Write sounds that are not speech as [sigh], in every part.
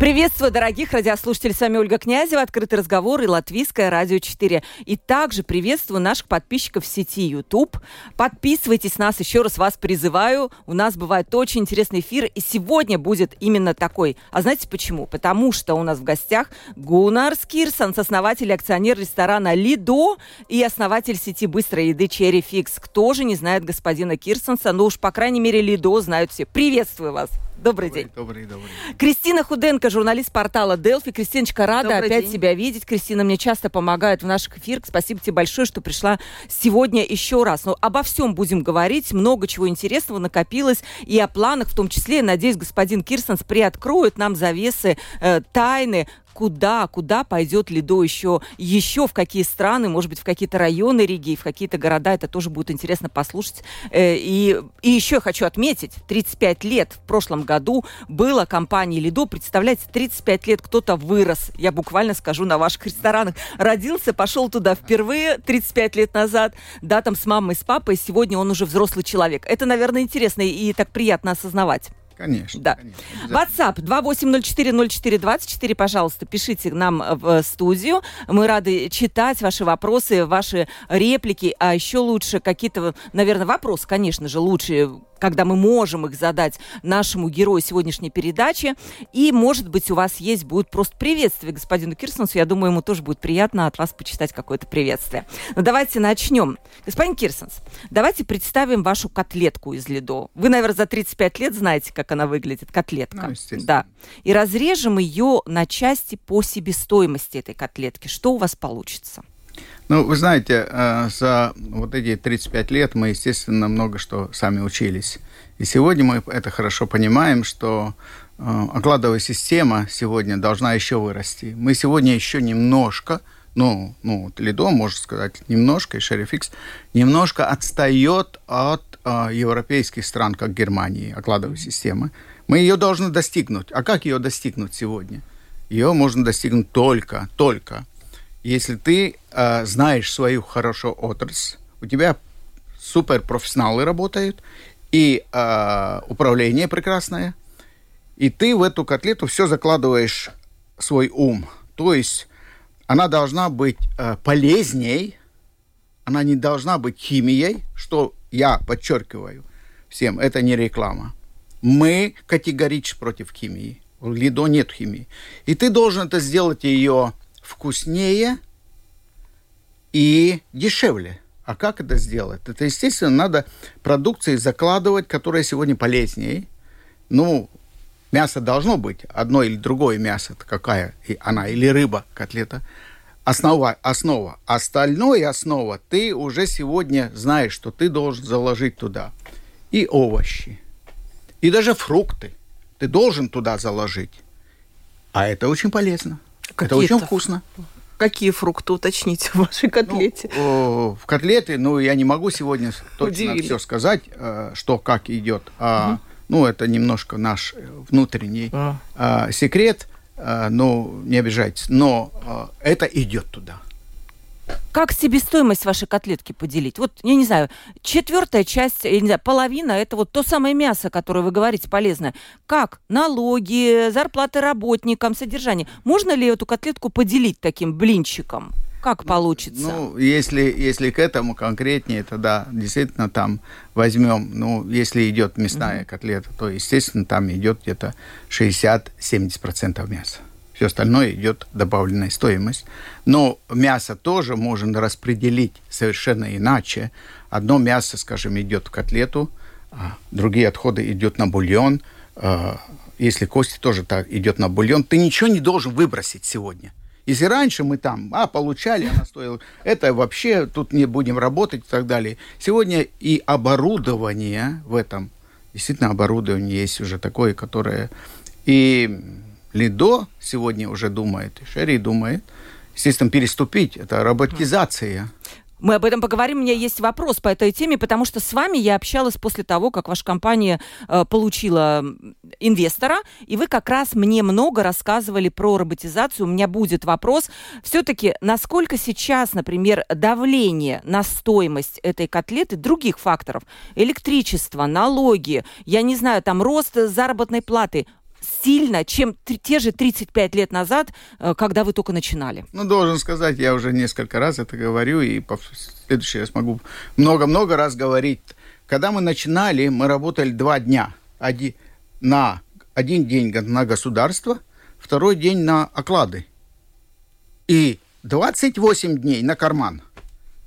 Приветствую, дорогих радиослушателей. С вами Ольга Князева, Открытый разговор и Латвийское радио 4. И также приветствую наших подписчиков в сети YouTube. Подписывайтесь нас, еще раз вас призываю. У нас бывает очень интересный эфир, и сегодня будет именно такой. А знаете почему? Потому что у нас в гостях Гунар Скирсон, основатель и акционер ресторана Лидо и основатель сети быстрой еды Cherry Fix. Кто же не знает господина Кирсонса? Ну уж, по крайней мере, Лидо знают все. Приветствую вас. Добрый, добрый день. Добрый, добрый. Кристина Худенко, журналист портала Делфи. Кристиночка, рада добрый опять день. тебя видеть. Кристина мне часто помогает в наших эфирах. Спасибо тебе большое, что пришла сегодня еще раз. Но ну, обо всем будем говорить. Много чего интересного накопилось. И о планах, в том числе, надеюсь, господин Кирсонс приоткроет нам завесы э, тайны куда, куда пойдет Лидо еще, еще в какие страны, может быть, в какие-то районы Риги, в какие-то города. Это тоже будет интересно послушать. Э, и, и еще хочу отметить, 35 лет в прошлом году было компании Лидо. Представляете, 35 лет кто-то вырос, я буквально скажу, на ваших ресторанах. Родился, пошел туда впервые 35 лет назад, да, там с мамой, с папой. Сегодня он уже взрослый человек. Это, наверное, интересно и так приятно осознавать. Конечно. Да. Конечно, WhatsApp 28040424, пожалуйста, пишите нам в студию. Мы рады читать ваши вопросы, ваши реплики, а еще лучше какие-то, наверное, вопросы, конечно же, лучше когда мы можем их задать нашему герою сегодняшней передачи. И, может быть, у вас есть будет просто приветствие господину Кирсонсу. Я думаю, ему тоже будет приятно от вас почитать какое-то приветствие. Но давайте начнем. Господин Кирсонс, давайте представим вашу котлетку из ледо. Вы, наверное, за 35 лет знаете, как она выглядит, котлетка. Ну, да. И разрежем ее на части по себестоимости этой котлетки. Что у вас получится? Ну, вы знаете, э, за вот эти 35 лет мы, естественно, много что сами учились. И сегодня мы это хорошо понимаем, что э, окладовая система сегодня должна еще вырасти. Мы сегодня еще немножко, ну, ну Лидо, можно сказать, немножко, и Шерификс, немножко отстает от э, европейских стран, как Германии, окладовой системы. Мы ее должны достигнуть. А как ее достигнуть сегодня? Ее можно достигнуть только, только если ты э, знаешь свою хорошо отрасль, у тебя суперпрофессионалы работают, и э, управление прекрасное, и ты в эту котлету все закладываешь свой ум. То есть она должна быть э, полезней, она не должна быть химией, что я подчеркиваю всем, это не реклама. Мы категорически против химии. В Лидо нет химии. И ты должен это сделать ее вкуснее и дешевле. А как это сделать? Это, естественно, надо продукции закладывать, которая сегодня полезнее. Ну, мясо должно быть, одно или другое мясо, какая и она, или рыба, котлета. Основа, основа. Остальное основа ты уже сегодня знаешь, что ты должен заложить туда. И овощи, и даже фрукты. Ты должен туда заложить. А это очень полезно. Это очень вкусно. Какие фрукты уточните в вашей котлете? Ну, в котлете, ну, я не могу сегодня точно Удивили. все сказать, э, что как идет. А, угу. Ну, это немножко наш внутренний а. А, секрет. Ну, не обижайтесь. Но это идет туда. Как себестоимость вашей котлетки поделить? Вот, я не знаю, четвертая часть, я не знаю, половина, это вот то самое мясо, которое вы говорите полезное. Как? Налоги, зарплаты работникам, содержание. Можно ли эту котлетку поделить таким блинчиком? Как получится? Ну, если, если к этому конкретнее, то да, действительно там возьмем, ну, если идет мясная угу. котлета, то, естественно, там идет где-то 60-70% мяса. Все остальное идет добавленная стоимость. Но мясо тоже можно распределить совершенно иначе. Одно мясо, скажем, идет в котлету, а другие отходы идут на бульон. А, если кости тоже так идет на бульон, ты ничего не должен выбросить сегодня. Если раньше мы там, а, получали, она стоила, это вообще тут не будем работать и так далее. Сегодня и оборудование в этом, действительно оборудование есть уже такое, которое и Лидо сегодня уже думает, и Шерри думает, естественно, переступить. Это роботизация. Мы об этом поговорим. У меня есть вопрос по этой теме, потому что с вами я общалась после того, как ваша компания э, получила инвестора, и вы как раз мне много рассказывали про роботизацию. У меня будет вопрос. Все-таки, насколько сейчас, например, давление на стоимость этой котлеты, других факторов, электричество, налоги, я не знаю, там рост заработной платы, сильно, чем те же 35 лет назад, э, когда вы только начинали? Ну, должен сказать, я уже несколько раз это говорю, и в следующий раз могу много-много раз говорить. Когда мы начинали, мы работали два дня. Один, на один день на государство, второй день на оклады. И 28 дней на карман.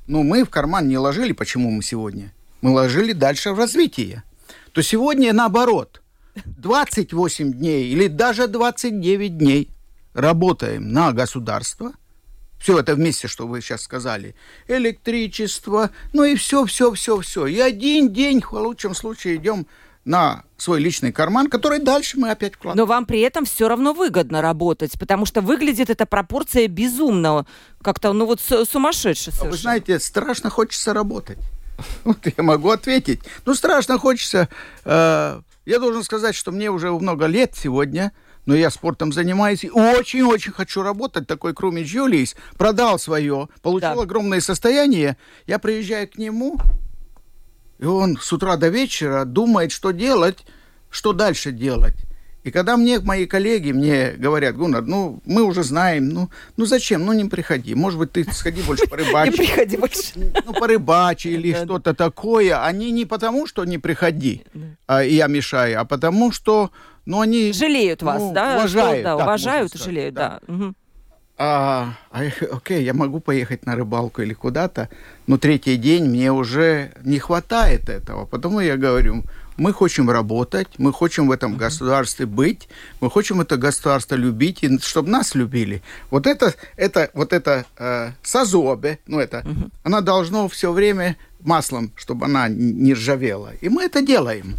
Но мы в карман не ложили, почему мы сегодня? Мы ложили дальше в развитие. То сегодня наоборот – 28 дней или даже 29 дней работаем на государство, все это вместе, что вы сейчас сказали, электричество, ну и все, все, все, все. И один день, в лучшем случае, идем на свой личный карман, который дальше мы опять вкладываем. Но вам при этом все равно выгодно работать, потому что выглядит эта пропорция безумно, как-то, ну вот сумасшедше совершенно. Вы знаете, страшно хочется работать. [laughs] Вот я могу ответить. Ну, страшно хочется э, я должен сказать, что мне уже много лет сегодня, но я спортом занимаюсь и очень-очень хочу работать. Такой Крумич Юлиис продал свое, получил да. огромное состояние. Я приезжаю к нему, и он с утра до вечера думает, что делать, что дальше делать. И когда мне мои коллеги мне говорят, Гуннар, ну, мы уже знаем, ну, ну зачем, ну не приходи, может быть, ты сходи больше [laughs] порыбачи. Не приходи больше. Ну, порыбачи [laughs] или что-то такое. Они не потому, что не приходи, а я мешаю, а потому, что, ну, они... Жалеют вас, ну, да? Уважают. Да, уважают и жалеют, да. А, а, окей, я могу поехать на рыбалку или куда-то, но третий день мне уже не хватает этого. Потому я говорю, мы хотим работать, мы хотим в этом государстве быть, мы хотим это государство любить, и чтобы нас любили. Вот это, это, вот это э, сазобе, ну это, она должно все время маслом, чтобы она не ржавела. И мы это делаем.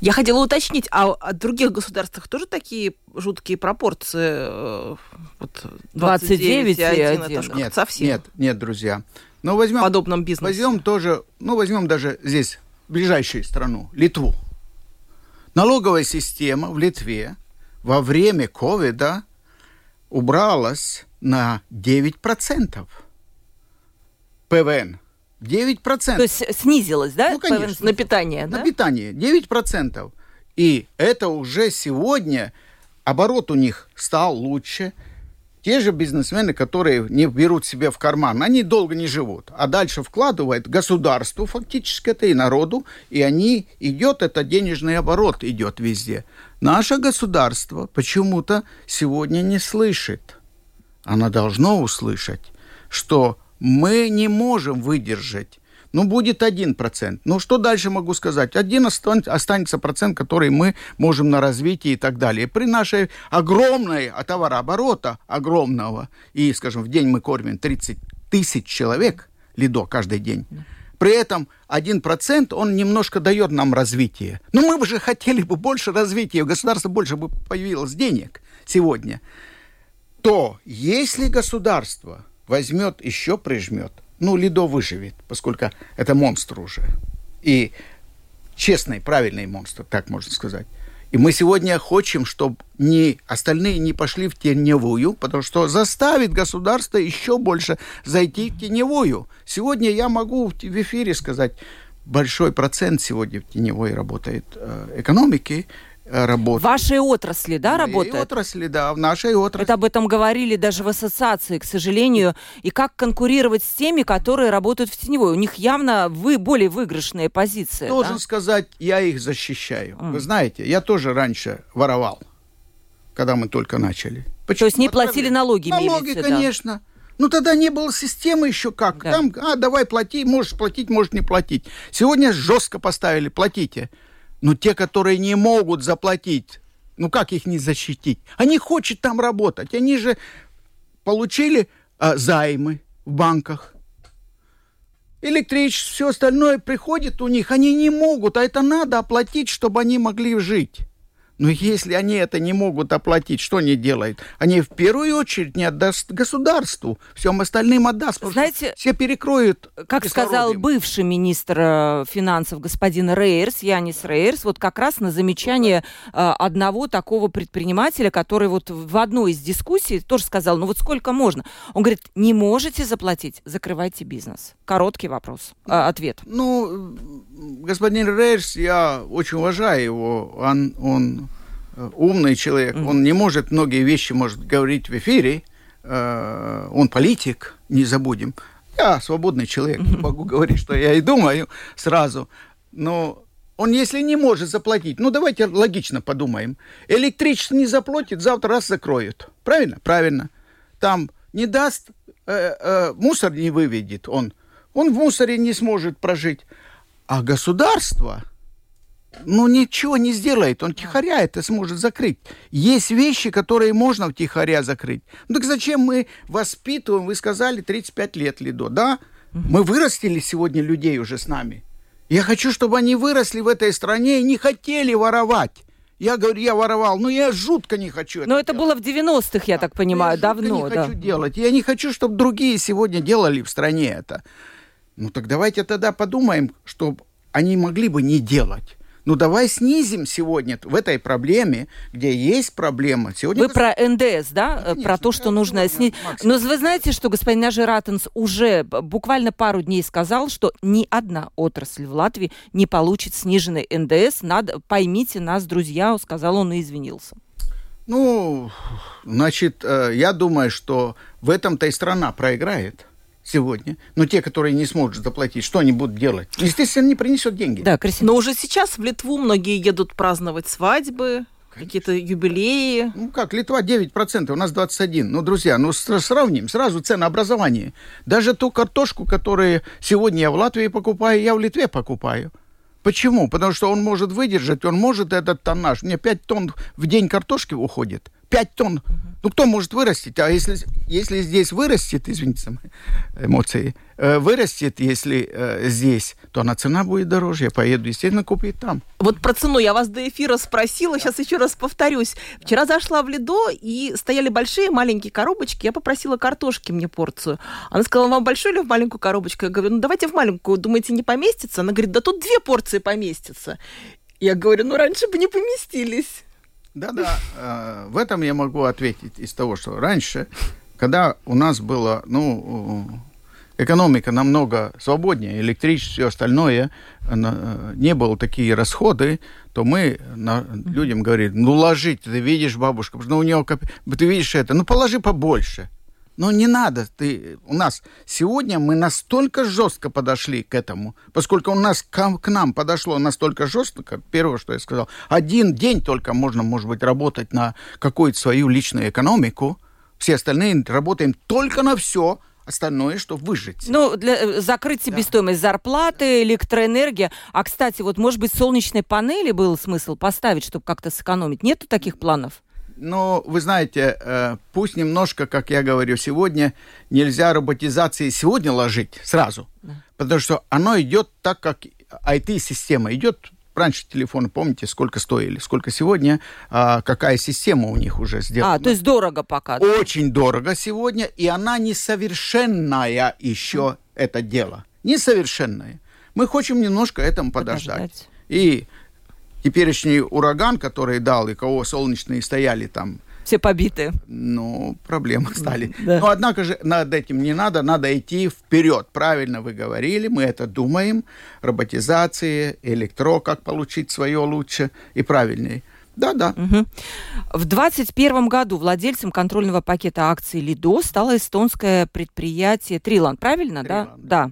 Я хотела уточнить, а в других государствах тоже такие жуткие пропорции? Э, вот 29, 29 и 1, 1. Это нет, совсем. Нет, нет, друзья. Но возьмем, в подобном бизнесе. Возьмем тоже, ну, возьмем даже здесь ближайшую страну, Литву. Налоговая система в Литве во время ковида убралась на 9%. ПВН. 9%. То есть снизилась, да? Ну, конечно. На питание, На да? питание. 9%. И это уже сегодня оборот у них стал лучше – те же бизнесмены, которые не берут себе в карман, они долго не живут, а дальше вкладывают государству фактически это и народу, и они идет, это денежный оборот идет везде. Наше государство почему-то сегодня не слышит. Оно должно услышать, что мы не можем выдержать ну, будет один процент. Ну, что дальше могу сказать? Один останется процент, который мы можем на развитие и так далее. При нашей огромной товарооборота, огромного, и, скажем, в день мы кормим 30 тысяч человек, лидо каждый день, при этом один процент, он немножко дает нам развитие. Но мы бы же хотели бы больше развития, у государства больше бы появилось денег сегодня. То если государство возьмет, еще прижмет, ну, Лидо выживет, поскольку это монстр уже. И честный, правильный монстр, так можно сказать. И мы сегодня хотим, чтобы не, остальные не пошли в теневую, потому что заставит государство еще больше зайти в теневую. Сегодня я могу в эфире сказать, большой процент сегодня в теневой работает э, экономики, Э, работает. В вашей отрасли, да, работает? В отрасли, да, в нашей отрасли. Это об этом говорили даже в ассоциации, к сожалению. И как конкурировать с теми, которые работают в теневой? У них явно вы более выигрышные позиции. Должен да? сказать, я их защищаю. Mm. Вы знаете, я тоже раньше воровал, когда мы только начали. Почему? То есть не платили налоги? Налоги, милиции, конечно. Да. Ну, тогда не было системы еще как. Да. Там, а, давай плати, можешь платить, можешь не платить. Сегодня жестко поставили, платите. Но те, которые не могут заплатить, ну как их не защитить? Они хотят там работать. Они же получили а, займы в банках. Электричество, все остальное приходит у них. Они не могут, а это надо оплатить, чтобы они могли жить. Но если они это не могут оплатить, что они делают? Они в первую очередь не отдаст государству, всем остальным отдаст. Знаете, все перекроют. Как сказал бывший министр э, финансов господин Рейерс, Янис Рейерс, вот как раз на замечание э, одного такого предпринимателя, который вот в одной из дискуссий тоже сказал, ну вот сколько можно? Он говорит, не можете заплатить, закрывайте бизнес. Короткий вопрос, э, ответ. Ну, господин Рейерс, я очень уважаю его. Он, он умный человек, mm-hmm. он не может многие вещи может говорить в эфире, э, он политик, не забудем. Я свободный человек, mm-hmm. могу говорить, что я и думаю сразу, но он, если не может заплатить, ну давайте логично подумаем. Электричество не заплатит, завтра раз закроют. Правильно? Правильно. Там не даст, э, э, мусор не выведет он. Он в мусоре не сможет прожить. А государство ну, ничего не сделает. Он тихоря это сможет закрыть. Есть вещи, которые можно втихаря закрыть. Ну, так зачем мы воспитываем, вы сказали, 35 лет Лидо, да? Мы вырастили сегодня людей уже с нами. Я хочу, чтобы они выросли в этой стране и не хотели воровать. Я говорю, я воровал, но я жутко не хочу это Но это делать. было в 90-х, я да. так понимаю, я давно. не да. хочу делать. Я не хочу, чтобы другие сегодня делали в стране это. Ну так давайте тогда подумаем, чтобы они могли бы не делать. Ну давай снизим сегодня в этой проблеме, где есть проблема. Сегодня вы про НДС, да? Конечно, про то, что нужно снизить. Но вы знаете, что господин Нажи Ратенс уже буквально пару дней сказал, что ни одна отрасль в Латвии не получит сниженный НДС. Надо, поймите нас, друзья, сказал он и извинился. Ну, значит, э, я думаю, что в этом-то и страна проиграет сегодня, но те, которые не смогут заплатить, что они будут делать? Естественно, не принесут деньги. Да, Кристина. Но уже сейчас в Литву многие едут праздновать свадьбы, какие-то юбилеи. Ну как, Литва 9%, у нас 21%. Ну, друзья, ну сравним сразу ценообразование. Даже ту картошку, которую сегодня я в Латвии покупаю, я в Литве покупаю. Почему? Потому что он может выдержать, он может этот тоннаж. Мне 5 тонн в день картошки уходит. 5 тонн. Ну, кто может вырастить? А если, если здесь вырастет, извините за эмоции, э, вырастет, если э, здесь, то она цена будет дороже. Я поеду, естественно, купить там. Вот про цену я вас до эфира спросила, сейчас еще раз повторюсь. Вчера зашла в Лидо, и стояли большие, маленькие коробочки. Я попросила картошки мне порцию. Она сказала, вам большую или в маленькую коробочку? Я говорю, ну, давайте в маленькую. Думаете, не поместится? Она говорит, да тут две порции поместятся. Я говорю, ну, раньше бы не поместились. Да-да, э, в этом я могу ответить из того, что раньше, когда у нас было, ну, экономика намного свободнее, электричество, все остальное, э, не было такие расходы, то мы на, людям говорили, ну, ложить, ты видишь, бабушка, ну, у него, ты видишь это, ну, положи побольше. Но не надо. Ты, у нас сегодня мы настолько жестко подошли к этому, поскольку у нас к, к нам подошло настолько жестко, первое, что я сказал, один день только можно, может быть, работать на какую-то свою личную экономику, все остальные работаем только на все, остальное, чтобы выжить. Ну, для, э, закрыть себестоимость да. зарплаты, электроэнергия. А, кстати, вот, может быть, солнечные панели был смысл поставить, чтобы как-то сэкономить? Нету таких планов? Ну, вы знаете, э, пусть немножко, как я говорю, сегодня нельзя роботизации сегодня ложить сразу, да. потому что оно идет так, как IT-система идет. Раньше телефоны, помните, сколько стоили, сколько сегодня, а какая система у них уже сделана. А, то есть дорого пока. Да? Очень дорого сегодня, и она несовершенная еще, mm. это дело. Несовершенная. Мы хотим немножко этому подождать. подождать. И теперешний ураган, который дал, и кого солнечные стояли там, все побиты. Ну, проблемы стали. Да. Но, однако же, над этим не надо, надо идти вперед. Правильно вы говорили, мы это думаем. Роботизация, электро, как получить свое лучше и правильнее. Да, да. Угу. В 2021 году владельцем контрольного пакета акций Лидо стало эстонское предприятие Триланд. Правильно, Триланд, да? Да.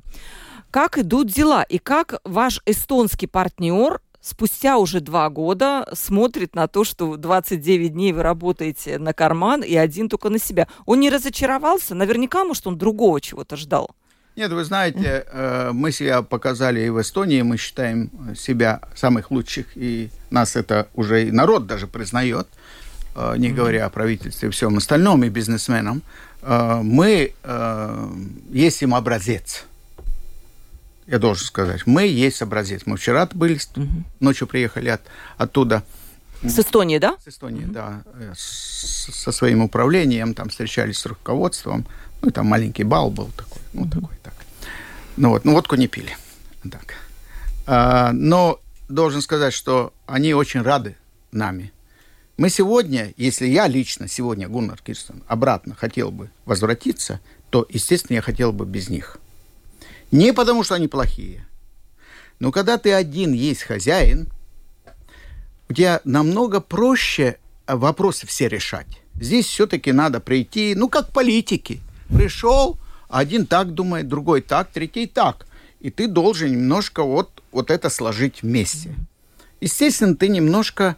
Как идут дела и как ваш эстонский партнер спустя уже два года смотрит на то, что 29 дней вы работаете на карман и один только на себя. Он не разочаровался? Наверняка, может, он другого чего-то ждал. Нет, вы знаете, э, мы себя показали и в Эстонии, мы считаем себя самых лучших, и нас это уже и народ даже признает, э, не говоря о правительстве и всем остальном, и бизнесменам. Э, мы есть им образец я должен сказать, мы есть образец. Мы вчера были, угу. ночью приехали от, оттуда. С Эстонии, да? С Эстонии, mm-hmm. да. Э, с, со своим управлением, там встречались с руководством. Ну, там маленький бал был такой, ну, mm-hmm. такой, так. Ну, вот, ну, водку не пили. Так. А, но должен сказать, что они очень рады нами. Мы сегодня, если я лично сегодня, Гуннар Кирстен, обратно хотел бы возвратиться, то, естественно, я хотел бы без них. Не потому, что они плохие. Но когда ты один есть хозяин, у тебя намного проще вопросы все решать. Здесь все-таки надо прийти, ну, как политики. Пришел, один так думает, другой так, третий так. И ты должен немножко вот, вот это сложить вместе. Естественно, ты немножко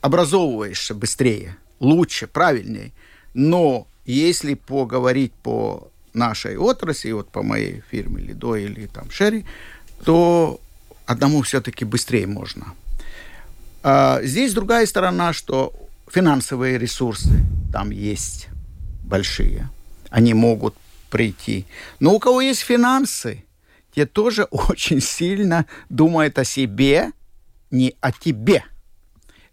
образовываешься быстрее, лучше, правильнее. Но если поговорить по нашей отрасли, вот по моей фирме Лидо или там Шерри, то одному все-таки быстрее можно. А здесь другая сторона, что финансовые ресурсы там есть большие. Они могут прийти. Но у кого есть финансы, те тоже [laughs] очень сильно думают о себе, не о тебе.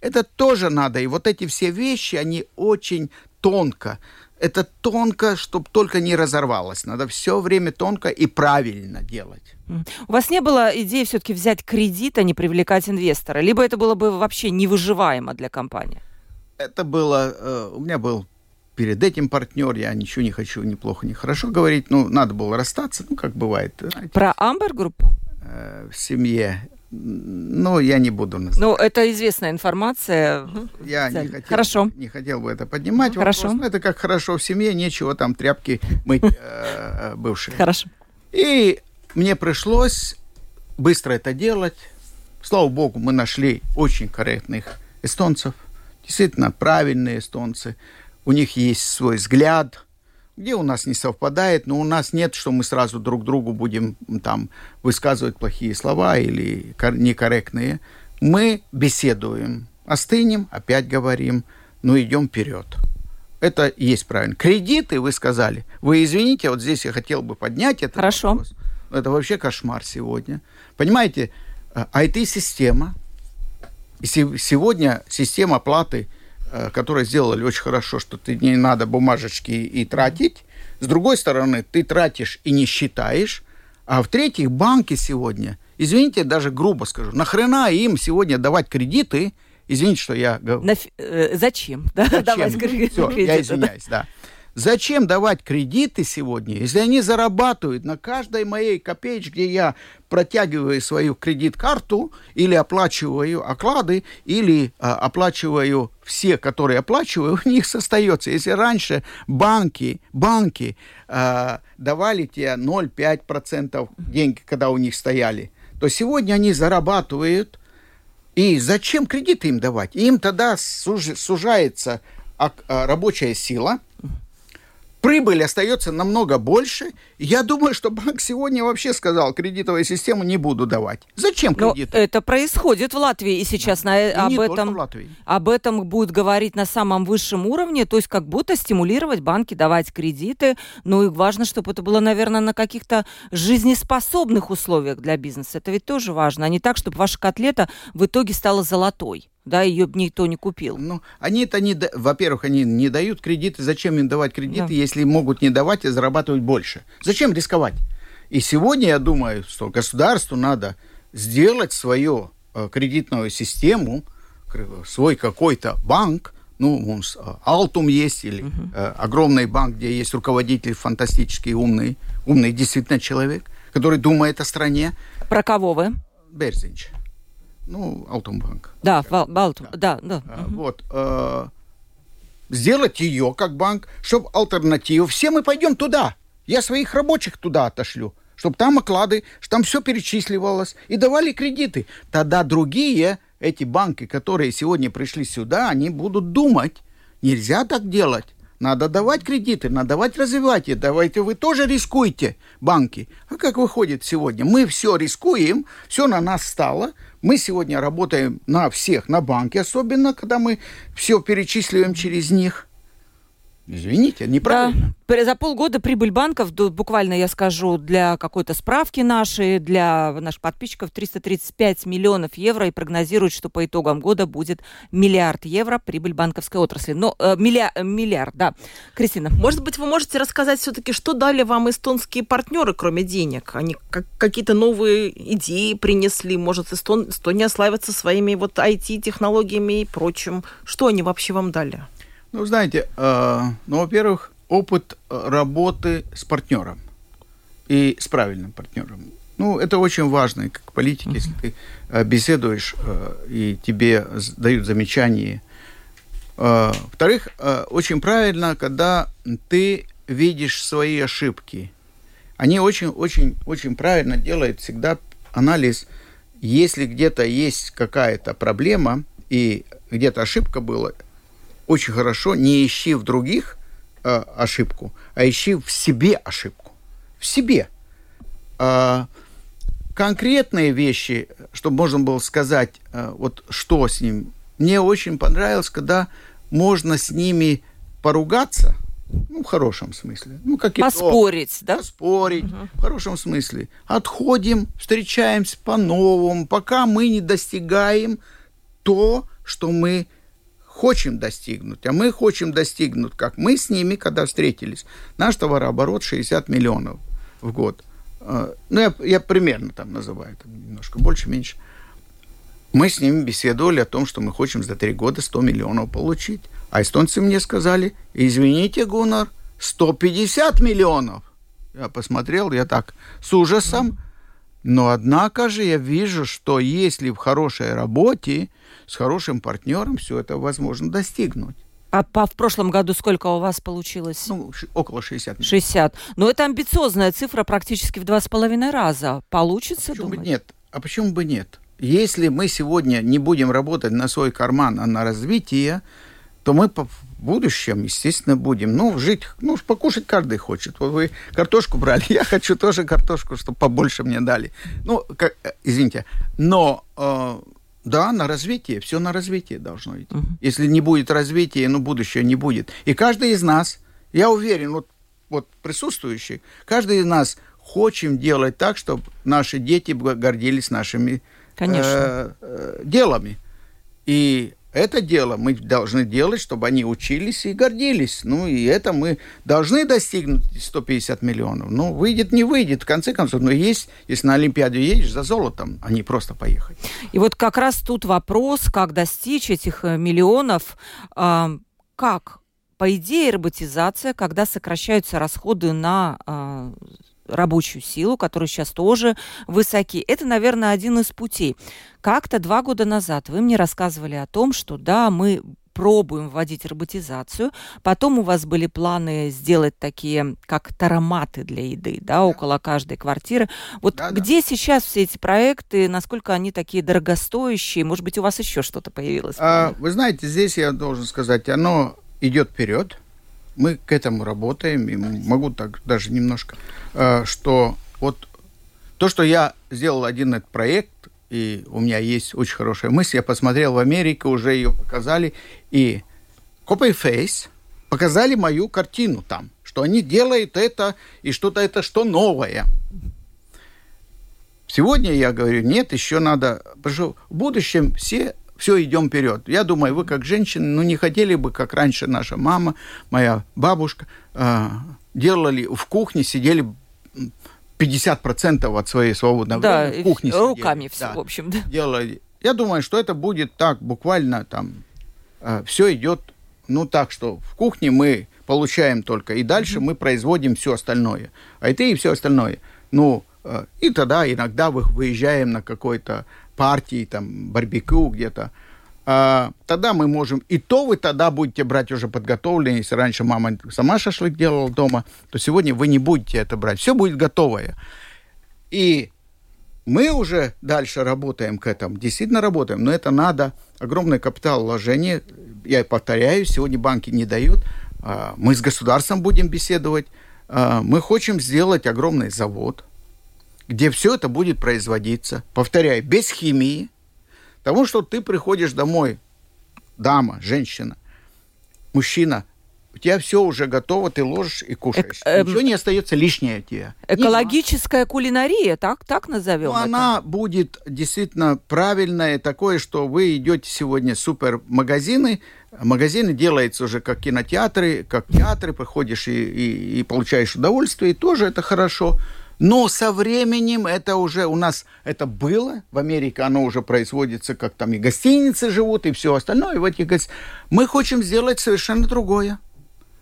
Это тоже надо. И вот эти все вещи, они очень тонко. Это тонко, чтобы только не разорвалось. Надо все время тонко и правильно делать. У вас не было идеи все-таки взять кредит, а не привлекать инвестора? Либо это было бы вообще невыживаемо для компании? Это было... Э, у меня был перед этим партнер, я ничего не хочу, ни плохо, ни хорошо говорить. Ну, надо было расстаться, ну, как бывает. Знаете. Про Амбер группу? Э, в семье ну, я не буду называть. Ну, это известная информация. Я не хотел, хорошо. не хотел бы это поднимать. Хорошо. Вопрос. Ну, это как хорошо в семье, нечего там тряпки мыть э, [laughs] э, бывшие. Хорошо. И мне пришлось быстро это делать. Слава богу, мы нашли очень корректных эстонцев. Действительно, правильные эстонцы. У них есть свой взгляд – где у нас не совпадает, но у нас нет, что мы сразу друг другу будем там высказывать плохие слова или некорректные. Мы беседуем, остынем, опять говорим, но идем вперед. Это есть правильно. Кредиты, вы сказали. Вы извините, вот здесь я хотел бы поднять это. Хорошо. Вопрос. Это вообще кошмар сегодня. Понимаете, IT-система, э, сегодня система оплаты – которые сделали очень хорошо, что ты не надо бумажечки и тратить. С другой стороны, ты тратишь и не считаешь. А в-третьих, банки сегодня, извините, даже грубо скажу, нахрена им сегодня давать кредиты, извините, что я говорю. На, э, зачем? [laughs] Да, зачем? Давать кредиты, Все, я извиняюсь, да. Зачем давать кредиты сегодня, если они зарабатывают на каждой моей копеечке, я протягиваю свою кредит-карту или оплачиваю оклады, или а, оплачиваю все, которые оплачиваю, у них остается. Если раньше банки, банки а, давали тебе 0,5% деньги, когда у них стояли, то сегодня они зарабатывают. И зачем кредиты им давать? Им тогда сужается а, рабочая сила – прибыль остается намного больше. Я думаю, что банк сегодня вообще сказал, кредитовую систему не буду давать. Зачем кредит? Но это происходит в Латвии и сейчас да. на, и об, этом, об этом будет говорить на самом высшем уровне, то есть как будто стимулировать банки давать кредиты. Ну и важно, чтобы это было, наверное, на каких-то жизнеспособных условиях для бизнеса. Это ведь тоже важно, а не так, чтобы ваша котлета в итоге стала золотой да, ее никто не купил. Ну, они это не, во-первых, они не дают кредиты. Зачем им давать кредиты, да. если могут не давать и зарабатывать больше? Зачем рисковать? И сегодня я думаю, что государству надо сделать свою э, кредитную систему, свой какой-то банк, ну, Алтум есть, или uh-huh. э, огромный банк, где есть руководитель фантастический, умный, умный действительно человек, который думает о стране. Про кого вы? Берзинч ну, Алтумбанк. Да, Вал, Алтум, да, да. да. Угу. Вот. Э, сделать ее как банк, чтобы альтернативу. Все мы пойдем туда. Я своих рабочих туда отошлю, чтобы там оклады, чтобы там все перечисливалось и давали кредиты. Тогда другие, эти банки, которые сегодня пришли сюда, они будут думать, нельзя так делать. Надо давать кредиты, надо давать развивать. И давайте вы тоже рискуйте, банки. А как выходит сегодня? Мы все рискуем, все на нас стало. Мы сегодня работаем на всех, на банке, особенно когда мы все перечисливаем через них. Извините, неправильно. Да. За полгода прибыль банков, буквально я скажу, для какой-то справки нашей, для наших подписчиков 335 миллионов евро и прогнозируют, что по итогам года будет миллиард евро прибыль банковской отрасли. Но э, миллиард, э, миллиард, да. Кристина. Может быть, вы можете рассказать все-таки, что дали вам эстонские партнеры, кроме денег? Они как, какие-то новые идеи принесли? Может, Эстон, Эстония славится своими вот IT-технологиями и прочим? Что они вообще вам дали? Ну, знаете, э, ну, во-первых, опыт э, работы с партнером и с правильным партнером. Ну, это очень важно, как политик, mm-hmm. если ты э, беседуешь э, и тебе дают замечания. Э, во-вторых, э, очень правильно, когда ты видишь свои ошибки. Они очень-очень-очень правильно делают всегда анализ. Если где-то есть какая-то проблема и где-то ошибка была, очень хорошо не ищи в других э, ошибку, а ищи в себе ошибку. В себе. Э, конкретные вещи, чтобы можно было сказать, э, вот что с ним. Мне очень понравилось, когда можно с ними поругаться, ну, в хорошем смысле. Ну, как Поспорить, да? Поспорить, угу. в хорошем смысле. Отходим, встречаемся по-новому, пока мы не достигаем то, что мы хотим достигнуть, а мы хотим достигнуть, как мы с ними, когда встретились. Наш товарооборот 60 миллионов в год. А, ну, я, я примерно там называю, там немножко больше, меньше. Мы с ними беседовали о том, что мы хотим за три года 100 миллионов получить. А эстонцы мне сказали, извините, Гуннар, 150 миллионов. Я посмотрел, я так с ужасом. Но однако же я вижу, что если в хорошей работе, с хорошим партнером все это возможно достигнуть. А по, в прошлом году сколько у вас получилось? Ну, около 60. 60. Но это амбициозная цифра практически в два с половиной раза. Получится, а бы нет? А почему бы нет? Если мы сегодня не будем работать на свой карман, а на развитие, то мы в будущем, естественно, будем. Ну, жить, ну, покушать каждый хочет. Вот вы картошку брали, [laughs] я хочу тоже картошку, чтобы побольше мне дали. Ну, как, э, извините, но э, да, на развитие, все на развитие должно идти. Uh-huh. Если не будет развития, ну, будущего не будет. И каждый из нас, я уверен, вот, вот присутствующий, каждый из нас хочет делать так, чтобы наши дети гордились нашими Э, э, делами. И это дело мы должны делать, чтобы они учились и гордились. Ну, и это мы должны достигнуть 150 миллионов. Ну, выйдет, не выйдет, в конце концов. Но есть, если на Олимпиаду едешь за золотом, а не просто поехать. И вот как раз тут вопрос, как достичь этих э, миллионов. Э, как? По идее, роботизация, когда сокращаются расходы на э, рабочую силу, которые сейчас тоже высоки. Это, наверное, один из путей. Как-то два года назад вы мне рассказывали о том, что да, мы пробуем вводить роботизацию. Потом у вас были планы сделать такие, как тароматы для еды, да, около каждой квартиры. Вот да, где да. сейчас все эти проекты, насколько они такие дорогостоящие? Может быть, у вас еще что-то появилось? А, вы знаете, здесь я должен сказать, оно идет вперед мы к этому работаем, и могу так даже немножко, э, что вот то, что я сделал один этот проект, и у меня есть очень хорошая мысль, я посмотрел в Америке, уже ее показали, и Copy Face показали мою картину там, что они делают это, и что-то это что новое. Сегодня я говорю, нет, еще надо, потому что в будущем все все, идем вперед. Я думаю, вы как женщины, ну, не хотели бы, как раньше наша мама, моя бабушка, э, делали в кухне, сидели 50% от своей свободного да, времени в кухне руками сидели. все, да, в общем, да. Делали. Я думаю, что это будет так, буквально там, э, все идет, ну, так, что в кухне мы получаем только, и дальше mm-hmm. мы производим все остальное. А это и все остальное. Ну, э, и тогда иногда выезжаем на какой-то партии, там, барбекю где-то, а, тогда мы можем, и то вы тогда будете брать уже подготовленное, если раньше мама сама шашлык делала дома, то сегодня вы не будете это брать, все будет готовое. И мы уже дальше работаем к этому, действительно работаем, но это надо, огромный капитал вложения, я повторяю, сегодня банки не дают, а, мы с государством будем беседовать, а, мы хотим сделать огромный завод, где все это будет производиться, повторяю, без химии, потому что ты приходишь домой, дама, женщина, мужчина, у тебя все уже готово, ты ложишь и кушаешь. Э, Ничего не остается лишнее тебе. Экологическая Нет. кулинария, так, так назовем ну, это? Она будет действительно правильная, такое, что вы идете сегодня в супермагазины, магазины делаются уже как кинотеатры, как театры, приходишь и, и, и получаешь удовольствие, и тоже это хорошо. Но со временем это уже у нас это было. В Америке оно уже производится, как там и гостиницы живут, и все остальное. И в этих гостиницах. Мы хотим сделать совершенно другое.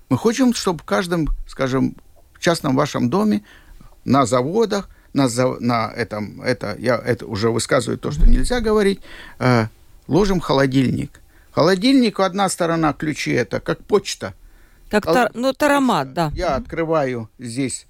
Мы хотим, чтобы в каждом, скажем, частном вашем доме, на заводах, на, на этом, это, я это уже высказываю то, что нельзя говорить, э, ложим холодильник. Холодильник, одна сторона ключи, это как почта. Как Хол... тар, ну, таромат, да. Я открываю здесь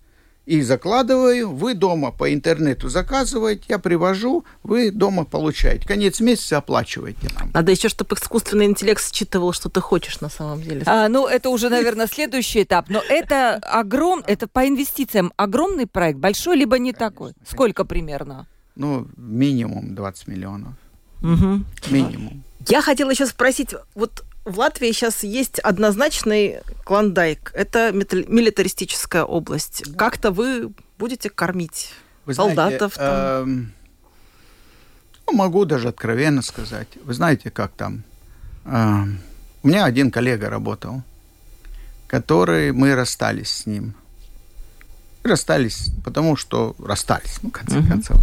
и закладываю, вы дома по интернету заказываете, я привожу, вы дома получаете. Конец месяца оплачиваете нам. Надо еще, чтобы искусственный интеллект считывал, что ты хочешь на самом деле. А, ну, это уже, наверное, следующий этап. Но это огром, это по инвестициям огромный проект, большой либо не Конечно. такой? Сколько примерно? Ну, минимум 20 миллионов. Угу. Минимум. Я хотела еще спросить, вот в Латвии сейчас есть однозначный клондайк. Это милитаристическая область. Как-то вы будете кормить вы солдатов знаете, там? Э, ну, могу даже откровенно сказать. Вы знаете, как там? Э, у меня один коллега работал, который мы расстались с ним. Расстались, потому что расстались, ну, в конце uh-huh. концов.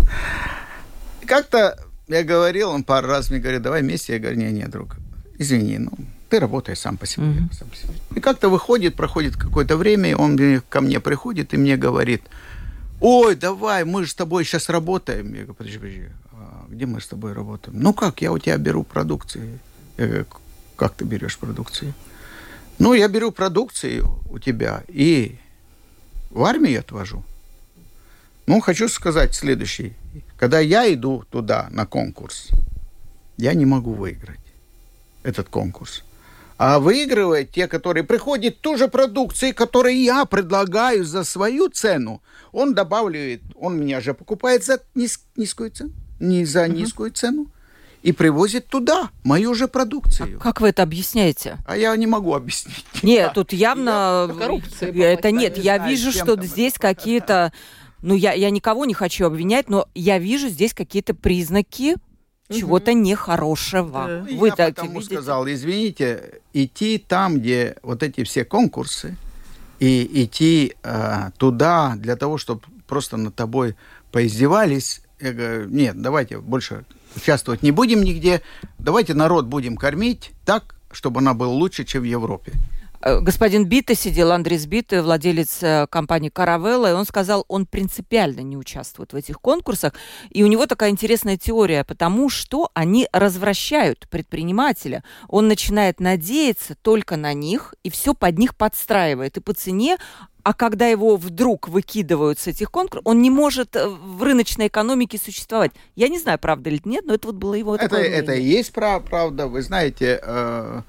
И как-то я говорил, он пару раз мне говорит, давай вместе. Я говорю, не, не, друг, извини, ну, ты работаешь сам по себе. Mm-hmm. Сам по себе. И как-то выходит, проходит какое-то время, он ко мне приходит и мне говорит, ой, давай, мы же с тобой сейчас работаем. Я говорю, подожди, подожди, а где мы с тобой работаем? Ну как, я у тебя беру продукции. Я говорю, как ты берешь продукции? Ну, я беру продукцию у тебя и в армию отвожу. Ну, хочу сказать следующий. Когда я иду туда на конкурс, я не могу выиграть этот конкурс. А выигрывают те, которые приходят ту же продукцию, которую я предлагаю за свою цену. Он добавляет, он меня же покупает за низ, низкую цену, не за uh-huh. низкую цену, и привозит туда мою же продукцию. А как вы это объясняете? А я не могу объяснить. [laughs] Нет, тут явно... Коррупция. Это нет, я вижу, что здесь какие-то... Ну, я, я никого не хочу обвинять, но я вижу здесь какие-то признаки чего-то нехорошего. Да. Вы Я так потому видите? сказал, извините, идти там, где вот эти все конкурсы, и идти э, туда для того, чтобы просто над тобой поиздевались, я говорю, нет, давайте больше участвовать не будем нигде, давайте народ будем кормить так, чтобы она была лучше, чем в Европе. Э, господин Бита сидел, Андрей Бита, владелец э, компании «Каравелла», и он сказал, он принципиально не участвует в этих конкурсах. И у него такая интересная теория, потому что они развращают предпринимателя. Он начинает надеяться только на них и все под них подстраивает. И по цене а когда его вдруг выкидывают с этих конкурсов, он не может э, в рыночной экономике существовать. Я не знаю, правда или нет, но это вот было его это, это и есть правда. Вы знаете, э,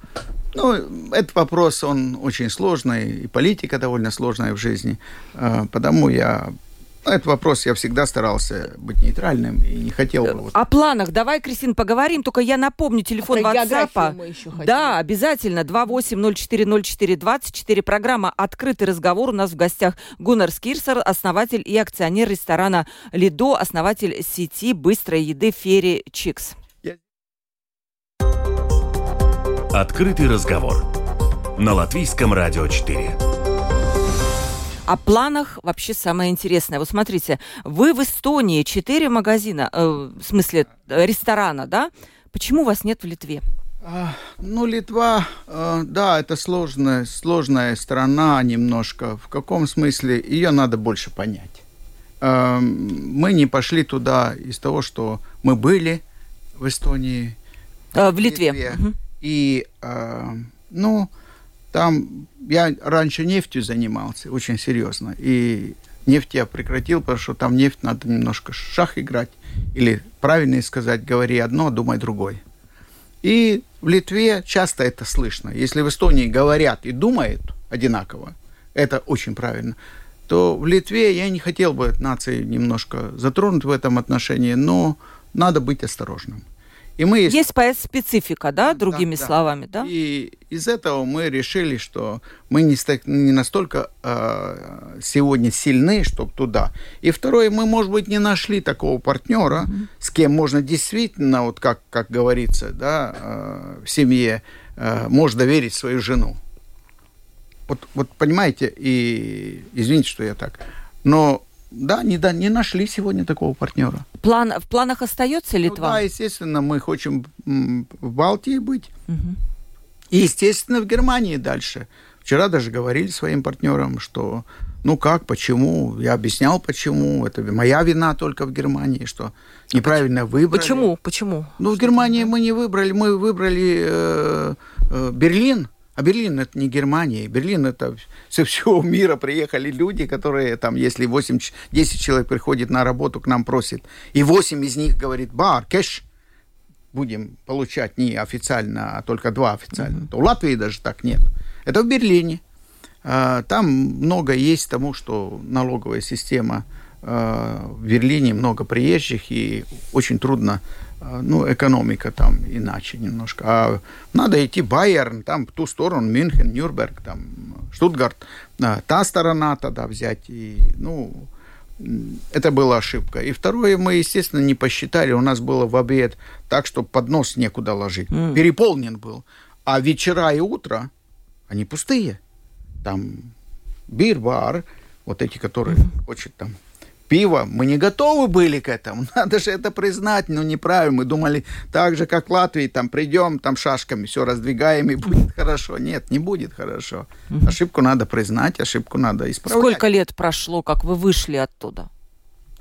ну, этот вопрос, он очень сложный, и политика довольно сложная в жизни. А, потому я ну, этот вопрос я всегда старался быть нейтральным и не хотел бы... Вот... О планах давай, Кристин, поговорим. Только я напомню телефон а WhatsApp. Да, обязательно. 28040424. Программа «Открытый разговор». У нас в гостях Гуннар Скирсер, основатель и акционер ресторана «Лидо», основатель сети быстрой еды «Ферри Чикс». Открытый разговор на Латвийском радио 4. О планах вообще самое интересное. Вот смотрите, вы в Эстонии четыре магазина, э, в смысле э, ресторана, да? Почему вас нет в Литве? А, ну, Литва, э, да, это сложная, сложная страна немножко. В каком смысле? Ее надо больше понять. Э, мы не пошли туда из того, что мы были в Эстонии. В Литве. Литве. Угу. И, э, ну, там я раньше нефтью занимался очень серьезно. И нефть я прекратил, потому что там нефть надо немножко шах играть. Или правильно сказать, говори одно, думай другой. И в Литве часто это слышно. Если в Эстонии говорят и думают одинаково, это очень правильно, то в Литве я не хотел бы нации немножко затронуть в этом отношении, но надо быть осторожным. И мы есть... специфика, да, другими да, словами, да? И из этого мы решили, что мы не, не настолько э, сегодня сильны, чтобы туда. И второе, мы, может быть, не нашли такого партнера, mm-hmm. с кем можно действительно, вот как, как говорится, да, э, в семье, э, можешь доверить свою жену. Вот, вот понимаете, и извините, что я так, но да, не, да, не нашли сегодня такого партнера. План, в планах остается ну Литва? Ну, да, естественно, мы хотим в Балтии быть. Угу. И, естественно, в Германии дальше. Вчера даже говорили своим партнерам, что ну как, почему? Я объяснял, почему. Это моя вина только в Германии, что неправильно выбрали. Почему? Почему? Ну, в Германии мы не выбрали, мы выбрали э, э, Берлин. А Берлин это не Германия. Берлин это со всего мира приехали люди, которые там, если 8, 10 человек приходит на работу, к нам просит, и 8 из них говорит, бар, кэш, будем получать не официально, а только два официально, mm-hmm. то в Латвии даже так нет. Это в Берлине. А, там много есть тому, что налоговая система а, в Берлине много приезжих, и очень трудно ну, экономика там иначе немножко. А надо идти Байерн, там в ту сторону, Мюнхен, Нюрнберг, там, Штутгарт, а, та сторона тогда взять. И, ну, это была ошибка. И второе, мы, естественно, не посчитали. У нас было в обед так, что поднос некуда ложить. Mm. Переполнен был. А вечера и утро, они пустые. Там бир-бар, вот эти, которые mm. хочет там пиво. Мы не готовы были к этому. [laughs] Надо же это признать. но неправильно. Мы думали так же, как в Латвии. Там придем, там шашками все раздвигаем, и [laughs] будет хорошо. Нет, не будет хорошо. Ошибку надо признать, ошибку надо исправлять. Сколько лет прошло, как вы вышли оттуда?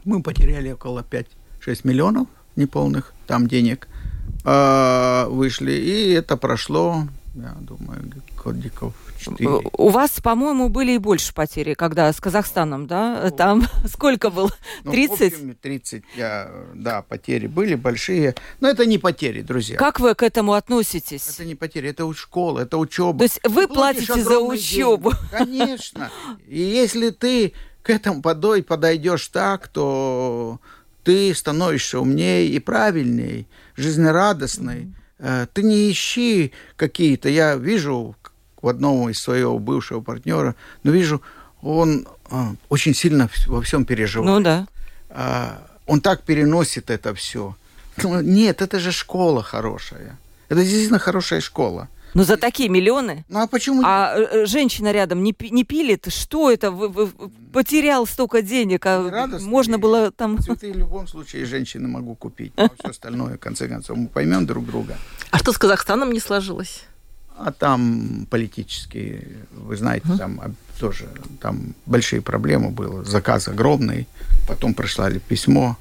Мы потеряли около 5-6 миллионов неполных там денег. Э, вышли. И это прошло, я думаю, годиков 4. У вас, по-моему, были и больше потери, когда с Казахстаном, да? Ну, [laughs] Там сколько было? 30? Ну, 30, я, да, потери были большие. Но это не потери, друзья. Как вы к этому относитесь? Это не потери, это школа, это учеба. То есть вы платите за учебу? Деньги. [laughs] Конечно. И если ты к этому подой подойдешь так, то ты становишься умнее и правильней, жизнерадостной. Mm-hmm. Ты не ищи какие-то, я вижу у одного из своего бывшего партнера, но вижу, он а, очень сильно во всем переживает. Ну да. А, он так переносит это все. Ну, нет, это же школа хорошая. Это действительно хорошая школа. Ну, за такие миллионы? Ну, а почему? А э, женщина рядом не, не пилит? Что это? Вы, вы потерял столько денег, а Радостно. можно было там... Цветы в любом случае женщины могу купить. Но все остальное, в конце концов, мы поймем друг друга. А что с Казахстаном не сложилось? А там политические, вы знаете, там тоже там большие проблемы было. Заказ огромный. Потом прислали письмо.